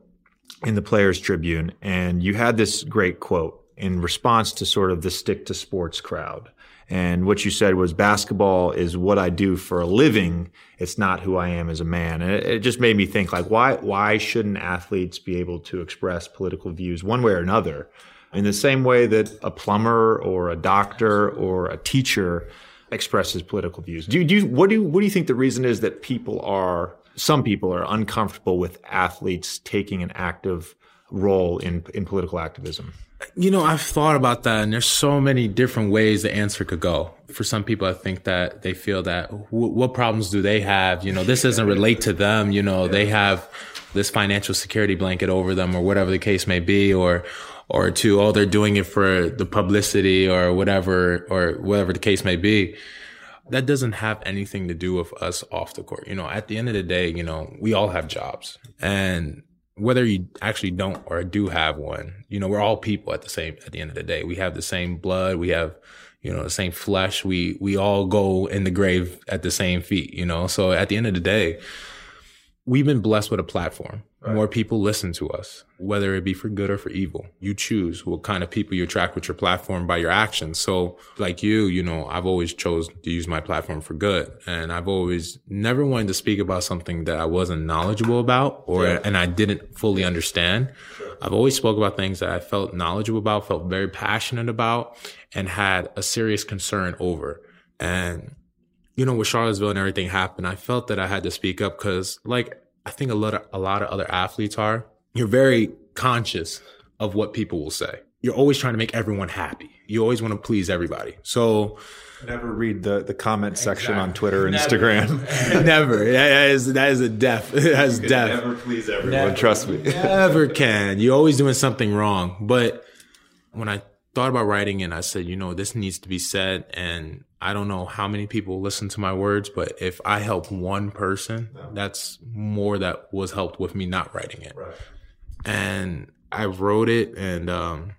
in the Players Tribune, and you had this great quote in response to sort of the stick to sports crowd. And what you said was basketball is what I do for a living. It's not who I am as a man. And it, it, just made me think like, why, why shouldn't athletes be able to express political views one way or another in the same way that a plumber or a doctor or a teacher expresses political views? Do do you, what do you, what do you think the reason is that people are, some people are uncomfortable with athletes taking an active role in, in political activism? You know, I've thought about that, and there's so many different ways the answer could go. For some people, I think that they feel that w- what problems do they have? You know, this doesn't relate to them. You know, yeah. they have this financial security blanket over them, or whatever the case may be, or or to oh, they're doing it for the publicity, or whatever, or whatever the case may be. That doesn't have anything to do with us off the court. You know, at the end of the day, you know, we all have jobs, and whether you actually don't or do have one, you know, we're all people at the same, at the end of the day. We have the same blood. We have, you know, the same flesh. We, we all go in the grave at the same feet, you know? So at the end of the day, we've been blessed with a platform. Right. More people listen to us, whether it be for good or for evil. You choose what kind of people you attract with your platform by your actions. So like you, you know, I've always chose to use my platform for good. And I've always never wanted to speak about something that I wasn't knowledgeable about or, yeah. and I didn't fully understand. I've always spoke about things that I felt knowledgeable about, felt very passionate about and had a serious concern over. And you know, with Charlottesville and everything happened, I felt that I had to speak up because, like, I think a lot of a lot of other athletes are. You're very conscious of what people will say. You're always trying to make everyone happy. You always want to please everybody. So never read the the comment section exactly. on Twitter or Instagram. never. That is that is a death. That is death. Never please everyone. Never, trust me. never can. You're always doing something wrong. But when I thought about writing it, I said, you know, this needs to be said and I don't know how many people listen to my words, but if I help one person, no. that's more that was helped with me not writing it. Right. And I wrote it and um,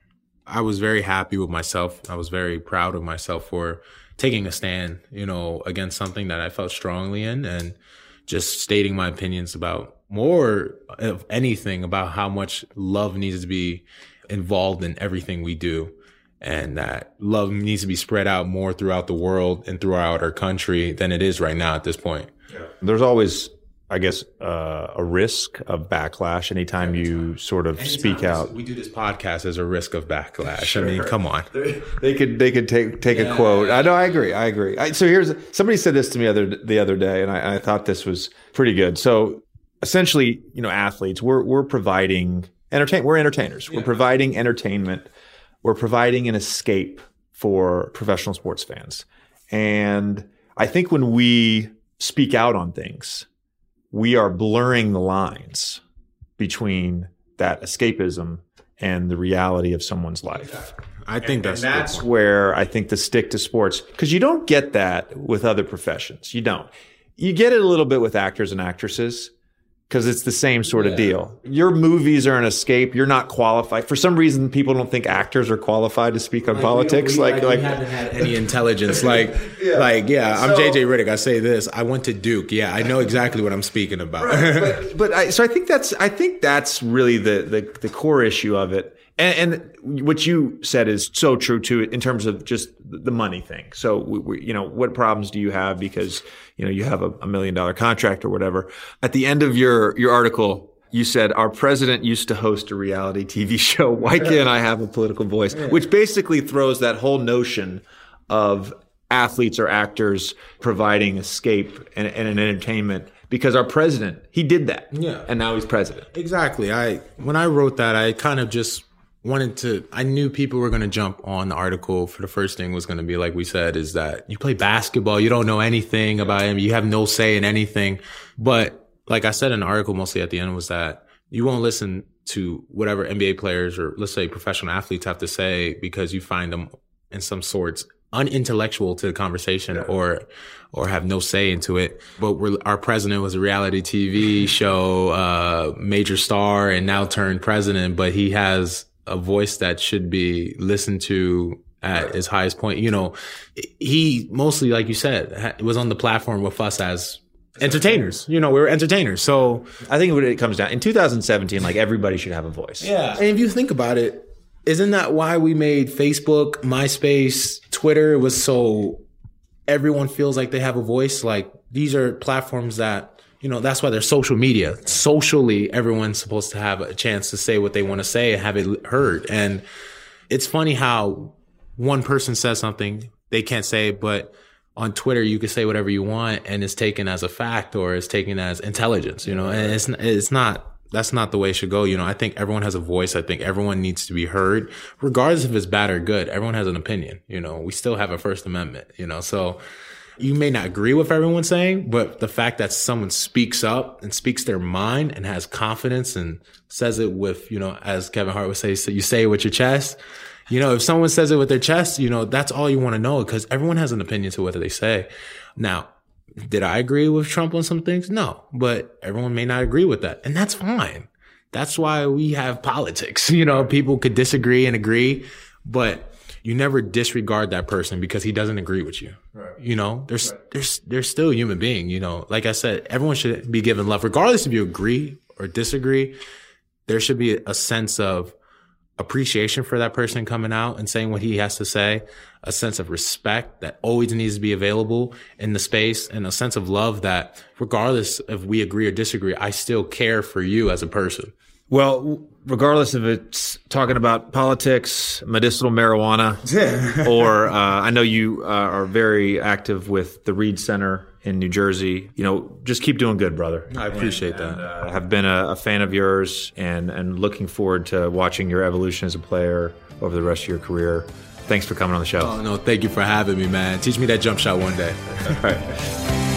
I was very happy with myself. I was very proud of myself for taking a stand, you know, against something that I felt strongly in and just stating my opinions about more of anything about how much love needs to be involved in everything we do and that love needs to be spread out more throughout the world and throughout our country than it is right now at this point. Yeah. There's always, I guess, uh, a risk of backlash anytime you sort of anytime speak out. We do this podcast as a risk of backlash. Sure. I mean, come on. They could they could take take yeah. a quote. I know. I agree. I agree. I, so here's somebody said this to me other the other day, and I, I thought this was pretty good. So essentially, you know, athletes, we're we're providing entertain. We're entertainers. Yeah. We're providing entertainment we're providing an escape for professional sports fans. And I think when we speak out on things, we are blurring the lines between that escapism and the reality of someone's life. I think and, that's and that's where I think the stick to sports because you don't get that with other professions. You don't. You get it a little bit with actors and actresses, because it's the same sort of deal. Your movies are an escape. You're not qualified. For some reason, people don't think actors are qualified to speak on like, politics. We, we, like, like, haven't had any intelligence. Like, yeah. like, yeah, I'm so, JJ Redick. I say this. I went to Duke. Yeah, I know exactly what I'm speaking about. Right. but, but I, so I think that's I think that's really the the, the core issue of it. And, and, what you said is so true too, in terms of just the money thing. So, we, we, you know, what problems do you have because you know you have a, a million dollar contract or whatever? At the end of your your article, you said our president used to host a reality TV show. Why can't I have a political voice? Which basically throws that whole notion of athletes or actors providing escape and, and an entertainment because our president he did that yeah and now he's president exactly i when i wrote that i kind of just wanted to i knew people were going to jump on the article for the first thing was going to be like we said is that you play basketball you don't know anything about him you have no say in anything but like i said in the article mostly at the end was that you won't listen to whatever nba players or let's say professional athletes have to say because you find them in some sorts unintellectual to the conversation yeah. or or have no say into it. But our president was a reality TV show uh, major star and now turned president, but he has a voice that should be listened to at his highest point. You know, he mostly, like you said, was on the platform with us as entertainers. You know, we were entertainers. So I think what it comes down in 2017, like everybody should have a voice. Yeah. And if you think about it, isn't that why we made Facebook, MySpace, Twitter? It was so everyone feels like they have a voice. Like these are platforms that you know, that's why there's social media. Socially, everyone's supposed to have a chance to say what they want to say and have it heard. And it's funny how one person says something they can't say, but on Twitter you can say whatever you want and it's taken as a fact or it's taken as intelligence, you know, and it's, it's not, that's not the way it should go. You know, I think everyone has a voice. I think everyone needs to be heard, regardless if it's bad or good. Everyone has an opinion. You know, we still have a First Amendment, you know, so you may not agree with everyone saying, but the fact that someone speaks up and speaks their mind and has confidence and says it with, you know, as Kevin Hart would say, so you say it with your chest. You know, if someone says it with their chest, you know, that's all you want to know because everyone has an opinion to what they say. Now, did I agree with Trump on some things? No, but everyone may not agree with that. And that's fine. That's why we have politics. You know, people could disagree and agree, but you never disregard that person because he doesn't agree with you. Right. You know, there's right. there's there's still a human being. You know, like I said, everyone should be given love, regardless if you agree or disagree. There should be a sense of appreciation for that person coming out and saying what he has to say, a sense of respect that always needs to be available in the space, and a sense of love that, regardless if we agree or disagree, I still care for you as a person. Well, regardless if it's talking about politics, medicinal marijuana, or uh, I know you uh, are very active with the Reed Center in New Jersey. You know, just keep doing good, brother. I appreciate and, that. Uh, have been a, a, fan of yours, and and looking forward to watching your evolution as a player over the rest of your career. Thanks for coming on the show. Oh no, thank you for having me, man. Teach me that jump shot one day. All right.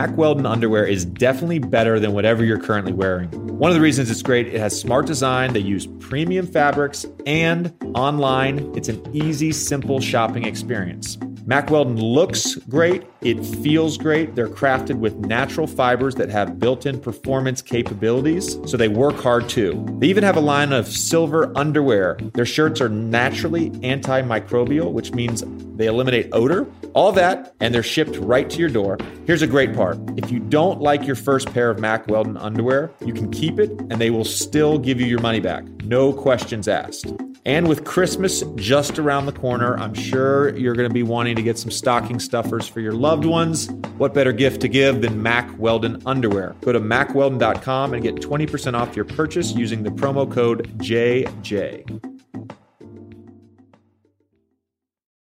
Mack Weldon underwear is definitely better than whatever you're currently wearing. One of the reasons it's great, it has smart design, they use premium fabrics, and online, it's an easy, simple shopping experience. Mack Weldon looks great, it feels great. They're crafted with natural fibers that have built in performance capabilities, so they work hard too. They even have a line of silver underwear. Their shirts are naturally antimicrobial, which means they eliminate odor. All that, and they're shipped right to your door. Here's a great part if you don't like your first pair of Mack Weldon underwear, you can keep it and they will still give you your money back. No questions asked. And with Christmas just around the corner, I'm sure you're going to be wanting to get some stocking stuffers for your loved ones. What better gift to give than Mack Weldon underwear? Go to mackweldon.com and get 20% off your purchase using the promo code JJ.